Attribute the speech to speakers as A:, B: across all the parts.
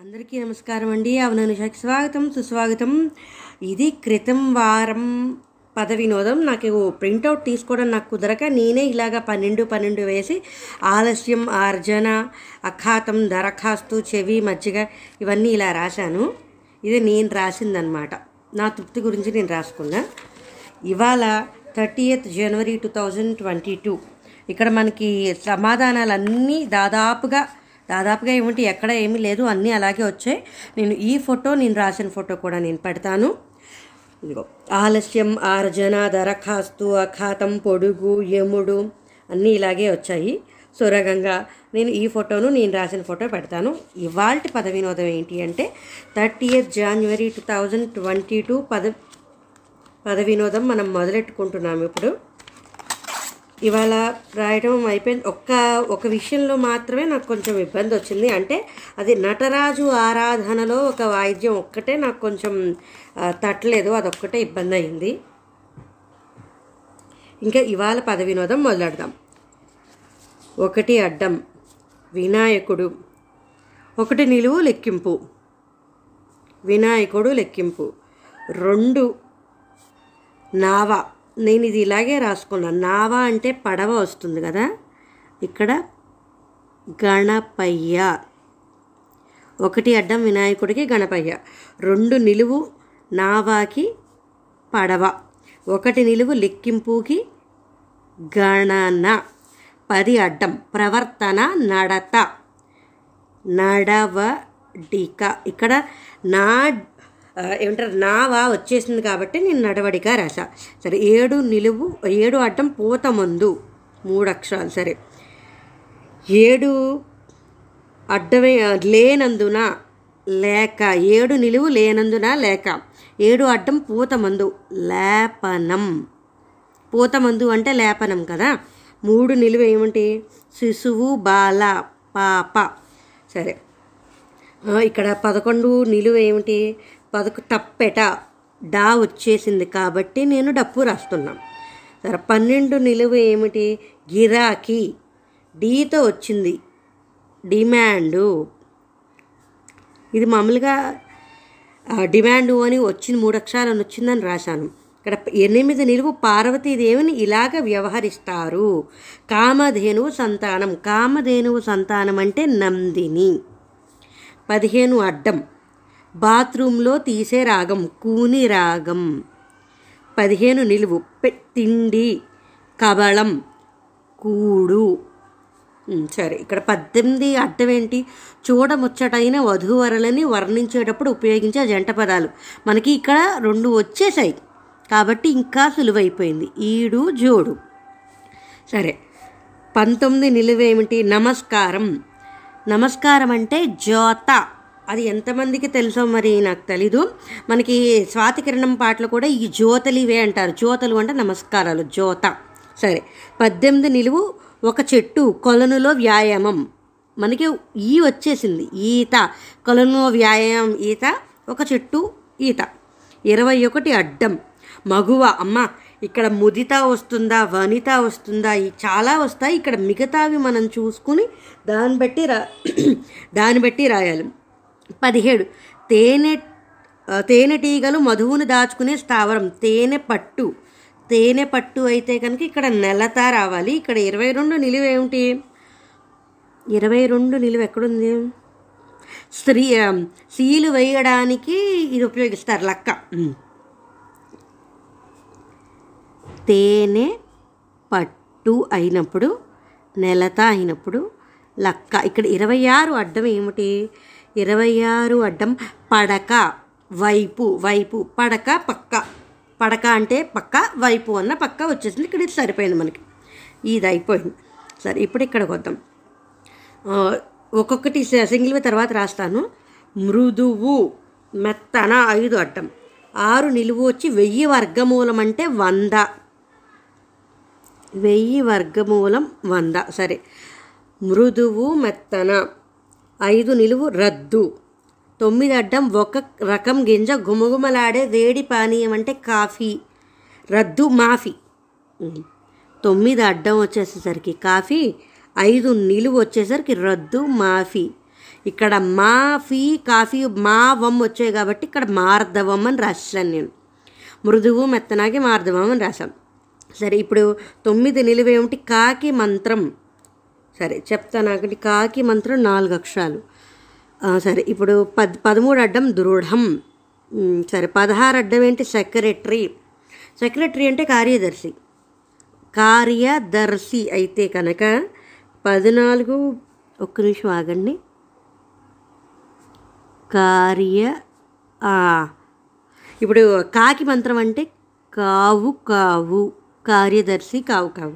A: అందరికీ నమస్కారం అండి. అవననుషకి స్వాగతం సుస్వాగతం. ఇది క్రితం వారం పద వినోదం నాకు ప్రింటౌట్ తీసుకోవడం నాకు కుదరక నేనే ఇలాగా పన్నెండు పన్నెండు వేసి ఆలస్యం ఆర్జన అఖాతం దరఖాస్తు చెవి మజ్జిగ ఇవన్నీ ఇలా రాశాను. ఇది నేను రాసిందనమాట నా తృప్తి గురించి నేను రాసుకున్నా. ఇవాళ thirtieth January two thousand twenty two. ఇక్కడ మనకి సమాధానాలన్నీ దాదాపుగా దాదాపుగా ఏమిటి ఎక్కడ ఏమీ లేదు అన్నీ అలాగే వచ్చాయి. నేను ఈ ఫోటో నేను రాసిన ఫోటో కూడా నేను పెడతాను. ఇదిగో ఆలస్యం ఆర్జన దరఖాస్తు అఖాతం పొడుగు యముడు అన్నీ ఇలాగే వచ్చాయి. సొరగంగా నేను ఈ ఫోటోను నేను రాసిన ఫోటో పెడతాను. ఇవాళ పద వినోదం ఏంటి అంటే thirty January two thousand twenty two పద పద వినోదం మనం మొదలెట్టుకుంటున్నాము ఇప్పుడు. ఇవాళ రాయడం అయిపోయింది. ఒక్క ఒక విషయంలో మాత్రమే నాకు కొంచెం ఇబ్బంది వచ్చింది. అంటే అది నటరాజు ఆరాధనలో ఒక వాయిద్యం ఒక్కటే నాకు కొంచెం తట్టలేదు. అదొక్కటే ఇబ్బంది అయింది. ఇంకా ఇవాళ పద వినోదం మొదలెడదాం. ఒకటి అడ్డం వినాయకుడు. ఒకటి నిలువు లెక్కింపు. వినాయకుడు లెక్కింపు. రెండు నావ. నేను ఇది ఇలాగే రాసుకున్నాను. నావా అంటే పడవ వస్తుంది కదా? ఇక్కడ గణపయ్య. ఒకటి అడ్డం వినాయకుడికి గణపయ్య. రెండు నిలువు నావాకి పడవ. ఒకటి నిలువు లెక్కింపుకి గణన. పది అడ్డం ప్రవర్తన నడత. నడవడిక. ఇక్కడ నా ఏమంటారు నావా వచ్చేసింది కాబట్టి నేను నడవడిగా రాశా. సరే ఏడు నిలువు ఏడు అడ్డం పూత మందు మూడు అక్షరాలు సరే. ఏడు అడ్డమే లేనందున లేక ఏడు నిలువు లేనందున లేక ఏడు అడ్డం పూత మందు లేపనం. పూత మందు అంటే లేపనం కదా? మూడు నిలువ ఏమిటి శిశువు బాల పాప. సరే. ఇక్కడ పదకొండు నిలువ ఏమిటి? పదకొ టప్పెట డా వచ్చేసింది కాబట్టి నేను డప్పు రాస్తున్నాను సరే పన్నెండు నిలువ ఏమిటి? గిరాకీ. డీతో వచ్చింది. డిమాండు. ఇది మామూలుగా డిమాండ్ డిమాండు అని వచ్చింది మూడు అక్షరాలను వచ్చిందని రాశాను. ఇక్కడ ఎనిమిది నిలువు పార్వతీదేవిని ఇలాగ వ్యవహరిస్తారు. కామధేనువు సంతానం. కామధేనువు సంతానం అంటే నందిని. పదిహేను అడ్డం. బాత్రూంలో తీసే రాగం కూని రాగం. పదిహేను నిలువు. పె- తిండి కబళం. కూడు. సరే ఇక్కడ పద్దెనిమిది అడ్డం ఏంటి? చూడముచ్చటైన వధూవరలని వర్ణించేటప్పుడు ఉపయోగించే జంట పదాలు. మనకి ఇక్కడ రెండు వచ్చేసాయి. కాబట్టి ఇంకా సులువైపోయింది. ఈడు జోడు. సరే పంతొమ్మిది నిలువేమిటి? నమస్కారం. నమస్కారం అంటే జ్యోత. అది ఎంతమందికి తెలుసో మరి నాకు తెలీదు. మనకి స్వాతి కిరణం పాటలు కూడా ఈ జ్యోతలివే అంటారు. జ్యోతలు అంటే నమస్కారాలు జ్యోత. సరే పద్దెనిమిది నిలువు ఒక చెట్టు కొలనులో వ్యాయామం. మనకి ఈ వచ్చేసింది ఈత. కొలనులో వ్యాయామం ఈత. ఒక చెట్టు ఈత. ఇరవై ఒకటి అడ్డం. మగువ అమ్మ ఇక్కడ ముదిత వస్తుందా వనిత వస్తుందా చాలా వస్తాయి. ఇక్కడ మిగతావి మనం చూసుకుని దాన్ని బట్టి రా దాన్ని బట్టి రాయాలి. పదిహేడు. తేనె తేనెటీగలు మధువును దాచుకునే స్థావరం. తేనె పట్టు. తేనె పట్టు అయితే కనుక ఇక్కడ నెలత రావాలి. ఇక్కడ ఇరవై రెండు నిలువ ఏమిటి? ఇరవై రెండు నిలువ ఎక్కడుంది? స్త్రీ సీలు వేయడానికి ఇది ఉపయోగిస్తారు లక్క. తేనె పట్టు అయినప్పుడు నెలత అయినప్పుడు లక్క. ఇక్కడ ఇరవై ఆరు అడ్డం ఏమిటి? ఇరవై ఆరు అడ్డం పడక వైపు వైపు పడక పక్క. పడక అంటే పక్క వైపు అన్న పక్క వచ్చేసింది. ఇక్కడ ఇది సరిపోయింది మనకి. ఇది అయిపోయింది. సరే ఇప్పుడు ఇక్కడికి వద్దాం ఒక్కొక్కటి స- సింగిల్ తర్వాత రాస్తాను. మృదువు మెత్తన ఐదు అడ్డం. ఆరు నిలువు వచ్చి వెయ్యి వర్గమూలం అంటే వంద. వెయ్యి వర్గమూలం వంద. సరే. మృదువు మెత్తన. ఐదు నిలువు రద్దు. తొమ్మిది అడ్డం ఒక రకం గింజ గుమగుమలాడే వేడి పానీయం అంటే కాఫీ. రద్దు మాఫీ. తొమ్మిది అడ్డం వచ్చేసేసరికి కాఫీ ఐదు నిలువు వచ్చేసరికి రద్దు మాఫీ. ఇక్కడ మాఫీ కాఫీ మా వమ్ వచ్చాయి కాబట్టి ఇక్కడ మార్దవం అని రాశాను నేను. మృదువు మెత్తనాకి మార్దవం అని రాశాను. సరే ఇప్పుడు తొమ్మిది నిలువేమిటి కాకి మంత్రం. సరే చెప్తాను ఒకటి కాకి మంత్రం నాలుగు అక్షరాలు. సరే ఇప్పుడు పద్ పదమూడు అడ్డం దృఢం. సరే పదహారు అడ్డం ఏంటి? సెక్రటరీ. సెక్రటరీ అంటే కార్యదర్శి. కార్యదర్శి అయితే కనుక పద్నాలుగు ఒక్క నిమిషం ఆగండి. కార్య ఇప్పుడు కాకి మంత్రం అంటే కావు కావు. కార్యదర్శి కావు కావు.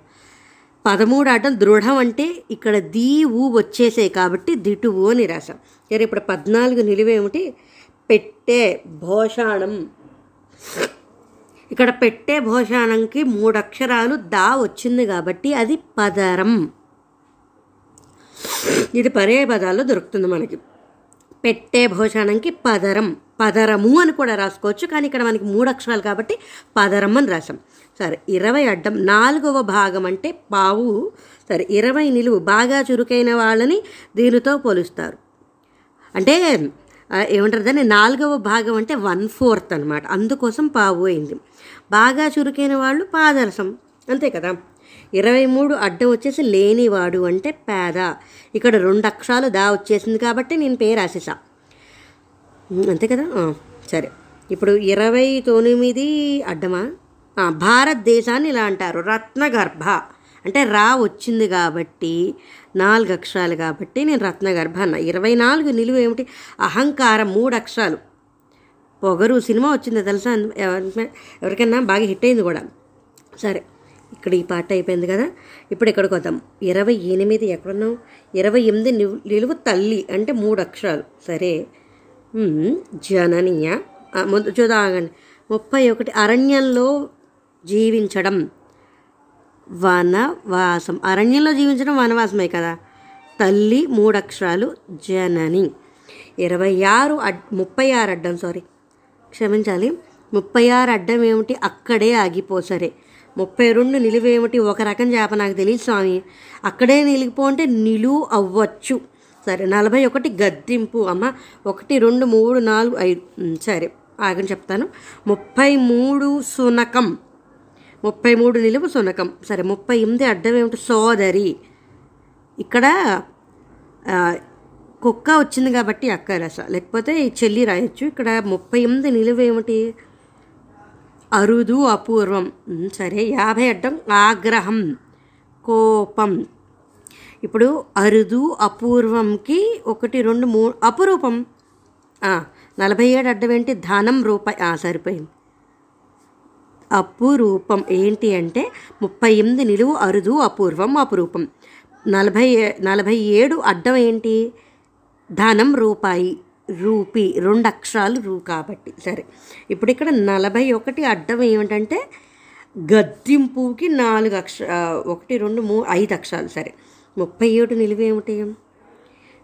A: పదమూడు ఆటం దృఢం అంటే ఇక్కడ దీ ఊ వచ్చేసాయి కాబట్టి దిటువు అని రాసాం సరే ఇప్పుడు పద్నాలుగు నిలువేమిటి పెట్టే భోషాణం. ఇక్కడ పెట్టే భోషాణంకి మూడు అక్షరాలు దా వచ్చింది కాబట్టి అది పదరం. ఇది పర్యాయ పదాల్లో దొరుకుతుంది మనకి. పెట్టే భోజనంకి పదరం. పదరము అని కూడా రాసుకోవచ్చు కానీ ఇక్కడ మనకి మూడు అక్షరాలు కాబట్టి పదరం అని రాసాం సరే ఇరవై అడ్డం నాలుగవ భాగం అంటే పావు. సరే ఇరవై నిలువు బాగా చురుకైన వాళ్ళని దీనితో పోలుస్తారు. అంటే ఏమంటారు దాన్ని? నాలుగవ భాగం అంటే వన్ ఫోర్త్ అనమాట అందుకోసం పావు అయింది. బాగా చురుకైన వాళ్ళు పాదరసం. అంతే కదా? ఇరవై మూడు అడ్డం వచ్చేసి లేనివాడు అంటే పేద. ఇక్కడ రెండు అక్షరాలు దా వచ్చేసింది కాబట్టి నేను పేరు రాసేసా. అంతే కదా? సరే. ఇప్పుడు ఇరవై తొమ్మిది అడ్డమా? భారతదేశాన్ని ఇలా అంటారు. రత్నగర్భ. అంటే రా వచ్చింది కాబట్టి నాలుగు అక్షరాలు కాబట్టి నేను రత్నగర్భ అన్న. ఇరవై నాలుగు నిలువ ఏమిటి? అహంకారం మూడు అక్షరాలు. పొగరు సినిమా వచ్చింది తెలుసా? ఎవరికైనా? బాగా హిట్ అయింది కూడా. సరే. ఇక్కడ ఈ పాట అయిపోయింది కదా. ఇప్పుడు ఎక్కడికి వద్దాం. ఇరవై ఎనిమిది ఎక్కడున్నాం ఇరవై ఎనిమిది నిలు- నిలువు తల్లి అంటే మూడు అక్షరాలు. సరే. జననీయ. ముందు చూదాగండి ముప్పై ఒకటి. అరణ్యంలో జీవించడం. వనవాసం. అరణ్యంలో జీవించడం వనవాసమే కదా. తల్లి మూడు అక్షరాలు. జనని. ఇరవై ఆరు అడ్ ముప్పై ఆరు అడ్డం సారీ. క్షమించాలి. ముప్పై ఆరు అడ్డం ఏమిటి? అక్కడే ఆగిపో. సరే. ముప్పై రెండు నిలువేమిటి ఒక రకం చేప నాకు తెలియదు స్వామి. అక్కడే నిలిగిపో అంటే నిలువు అవ్వచ్చు. సరే నలభై ఒకటి గద్దింపు. అమ్మ ఒకటి రెండు మూడు నాలుగు ఐదు. సరే ఆగని చెప్తాను. ముప్పై మూడు సునకం ముప్పై మూడు నిలువు సునకం సరే ముప్పై ఎనిమిది అడ్డం ఏమిటి? సోదరి. ఇక్కడ కుక్క వచ్చింది కాబట్టి అక్క రస. లేకపోతే చెల్లి రాయొచ్చు. ఇక్కడ ముప్పై ఎనిమిది నిలువేమిటి అరుదు అపూర్వం. సరే యాభై అడ్డం ఆగ్రహం కోపం. ఇప్పుడు అరుదు అపూర్వంకి ఒకటి రెండు మూడు అపురూపం. నలభై ఏడు అడ్డం ఏంటి ధనం రూపాయి. సరిపోయింది. అపురూపం ఏంటి అంటే ముప్పై ఎనిమిది నిలువు అరుదు అపూర్వం అపురూపం. నలభై ఏ- నలభై ఏడు అడ్డం ఏంటి? ధనం రూపాయి. రూపీ రెండు అక్షరాలు రూ కాబట్టి. సరే ఇప్పుడు ఇక్కడ నలభై ఒకటి అడ్డం ఏమిటంటే గద్దింపుకి నాలుగు అక్ష ఒకటి రెండు మూడు ఐదు అక్షరాలు. సరే ముప్పై ఏడు నిలువ ఏమిటి?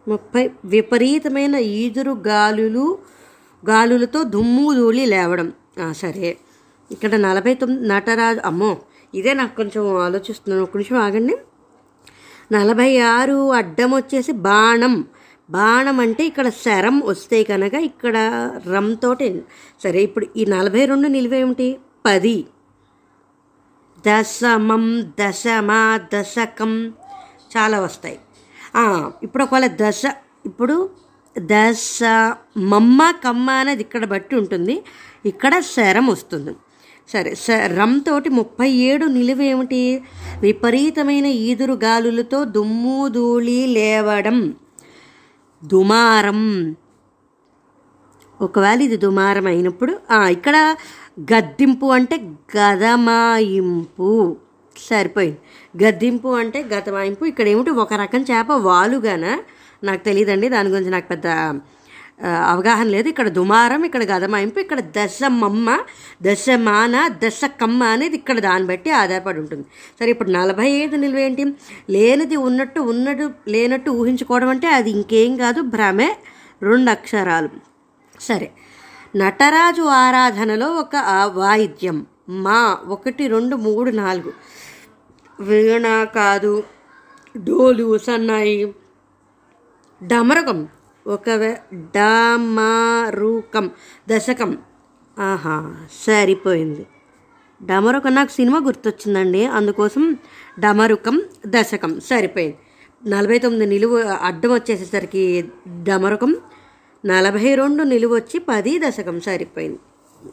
A: ముప్పై విపరీతమైన ఈదురు గాలులు గాలులతో దుమ్ము ధూళి లేవడం. సరే ఇక్కడ నలభై తొమ్మిది నటరాజు అమ్మో ఇదే నాకు కొంచెం ఆలోచిస్తున్నాను. ఒక నిమిషం ఆగండి. నలభై ఆరు అడ్డం వచ్చేసి బాణం. బాణం అంటే ఇక్కడ శరం వస్తే కనుక ఇక్కడ రంతోటి సరే ఇప్పుడు ఈ నలభై రెండు నిలువేమిటి పది. దశమం దశమ దశకం చాలా వస్తాయి. ఇప్పుడు ఒకవేళ దశ ఇప్పుడు దశ మమ్మ కమ్మ అనేది ఇక్కడ బట్టి ఉంటుంది. ఇక్కడ శరం వస్తుంది. సరే రంతోటి ముప్పై ఏడు నిలువేమిటి విపరీతమైన ఈదురు గాలులతో దుమ్ము ధూళి లేవడం. దుమారం. ఒకవేళ ఇది దుమారం అయినప్పుడు ఇక్కడ గద్దింపు అంటే గదమాయింపు. సరిపోయింది. గద్దింపు అంటే గతమాయింపు. ఇక్కడ ఏమిటి ఒక రకం చేప వాలుగాన? నాకు తెలియదండి దాని గురించి నాకు పెద్ద అవగాహన లేదు. ఇక్కడ దుమారం ఇక్కడ గదమాయింపు ఇక్కడ దశమమ్మ దశమాన దశకమ్మ అనేది ఇక్కడ దాన్ని బట్టి ఆధారపడి ఉంటుంది. సరే ఇప్పుడు నలభై ఐదు నిలువేంటి లేనిది ఉన్నట్టు ఉన్నట్టు లేనట్టు ఊహించుకోవడం అంటే అది ఇంకేం కాదు భ్రమే రెండు అక్షరాలు. సరే నటరాజు ఆరాధనలో ఒక వాయిద్యం మా ఒకటి రెండు మూడు నాలుగు. వీణ కాదు డోలు సన్నాయి డమరకం ఒక డమరుకం. దశకం. ఆహా సరిపోయింది. డమరుకం నాకు సినిమా గుర్తొచ్చిందండి. అందుకోసం డమరుకం దశకం సరిపోయింది. నలభై తొమ్మిది నిలువు అడ్డం వచ్చేసేసరికి డమరుకం నలభై రెండు నిలువు వచ్చి పది దశకం సరిపోయింది.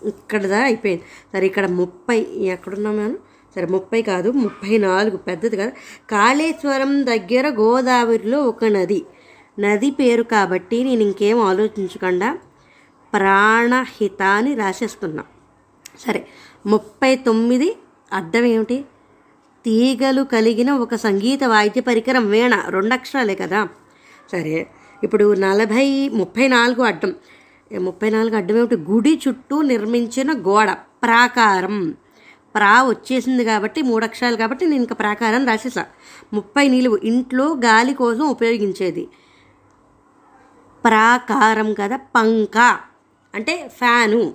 A: ఇక్కడదా అయిపోయింది. సరే ఇక్కడ ముప్పై ఎక్కడున్నాం సరే ముప్పై కాదు ముప్పై నాలుగు. పెద్దది కదా. కాళేశ్వరం దగ్గర గోదావరిలో ఒక నది. నది పేరు కాబట్టి నేను ఇంకేం ఆలోచించకుండా ప్రాణహిత అని రాసేస్తున్నా. సరే ముప్పై తొమ్మిది అడ్డం ఏమిటి? తీగలు కలిగిన ఒక సంగీత వాయిద్య పరికరం వీణ రెండు అక్షరాలే కదా. సరే ఇప్పుడు నలభై ముప్పై నాలుగు అడ్డం. ముప్పై నాలుగు అడ్డం ఏమిటి? గుడి చుట్టూ నిర్మించిన గోడ ప్రాకారం. ప్రా వచ్చేసింది కాబట్టి మూడు అక్షరాలు కాబట్టి నేను ఇంకా ప్రాకారం రాసేసా. ముప్పై నిలువు ఇంట్లో గాలి కోసం ఉపయోగించేది. ప్రాకారం కదా పంక. అంటే ఫ్యాను.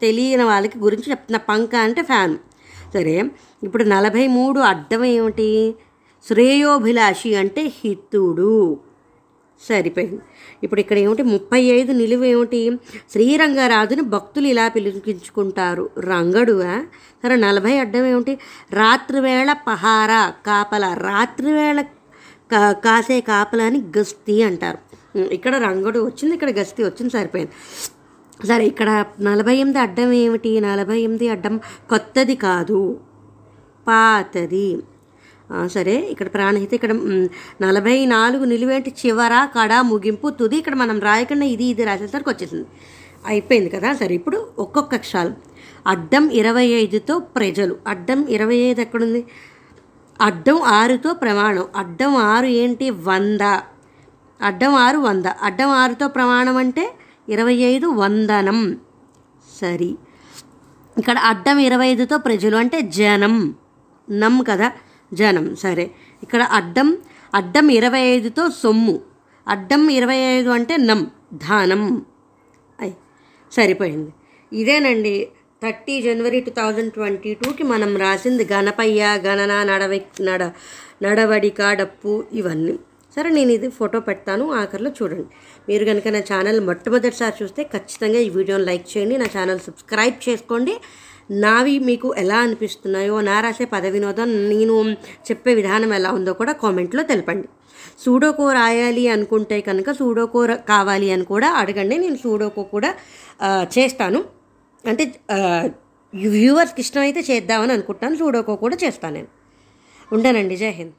A: తెలియని వాళ్ళకి గురించి చెప్తున్న. పంక అంటే ఫ్యాన్. సరే ఇప్పుడు నలభై మూడు అడ్డం ఏమిటి? శ్రేయోభిలాషి అంటే హితుడు. సరిపోయింది. ఇప్పుడు ఇక్కడ ఏమిటి? ముప్పై ఐదు నిలువ ఏమిటి? శ్రీరంగరాజుని భక్తులు ఇలా పిలిపించుకుంటారు. రంగడువా? సరే నలభై అడ్డం ఏమిటి? రాత్రివేళ పహారా కాపల. రాత్రివేళ కా కాసే కాపలాని గస్తీ అంటారు. ఇక్కడ రంగుడు వచ్చింది ఇక్కడ గస్తీ వచ్చింది సరిపోయింది. సరే ఇక్కడ నలభై ఎనిమిది అడ్డం ఏమిటి? నలభై ఎనిమిది అడ్డం కొత్తది కాదు పాతది. సరే ఇక్కడ ప్రాణహిత ఇక్కడ నలభై నాలుగు నిలువేంటి చివర కడ ముగింపు తుది. ఇక్కడ మనం రాయకుండా ఇది ఇది రాసేసరికి వచ్చేసింది. అయిపోయింది కదా? సరే ఇప్పుడు ఒక్కొక్క అక్షరాలు. అడ్డం ఇరవై ఐదుతో ప్రజలు. అడ్డం ఇరవై ఐదు ఎక్కడుంది? అడ్డం ఆరుతో ప్రమాణం. అడ్డం ఆరు ఏంటి? వంద. అడ్డం ఆరు వంద. అడ్డం ఆరుతో ప్రమాణం అంటే ఇరవై ఐదు వందనం. సరి. ఇక్కడ అడ్డం ఇరవై ఐదుతో ప్రజలు అంటే జనం. నమ్ కదా? జనం. సరే. ఇక్కడ అడ్డం అడ్డం ఇరవై ఐదుతో సొమ్ము. అడ్డం ఇరవై ఐదు అంటే నమ్ ధానం. అయి సరిపోయింది. ఇదేనండి. Thirty January two thousand twenty టూకి మనం రాసింది గణపయ్య గణన నడవ నడ నడవడిక డప్పు ఇవన్నీ. సరే నేను ఇది ఫోటో పెడతాను ఆఖరిలో చూడండి. మీరు కనుక నా ఛానల్ మొట్టమొదటిసారి చూస్తే ఖచ్చితంగా ఈ వీడియోని లైక్ చేయండి నా ఛానల్ సబ్స్క్రైబ్ చేసుకోండి. నావి మీకు ఎలా అనిపిస్తున్నాయో నా రాసే పద వినోదం నేను చెప్పే విధానం ఎలా ఉందో కూడా కామెంట్లో తెలపండి. సూడోకో రాయాలి అనుకుంటే కనుక సూడోకో కావాలి అని కూడా అడగండి నేను సూడోకో కూడా చేస్తాను. అంటే వ్యూవర్స్కి ఇష్టమైతే చేద్దామని అనుకుంటాను సూడోకో కూడా చేస్తాను నేను. ఉంటానండి జై హింద్.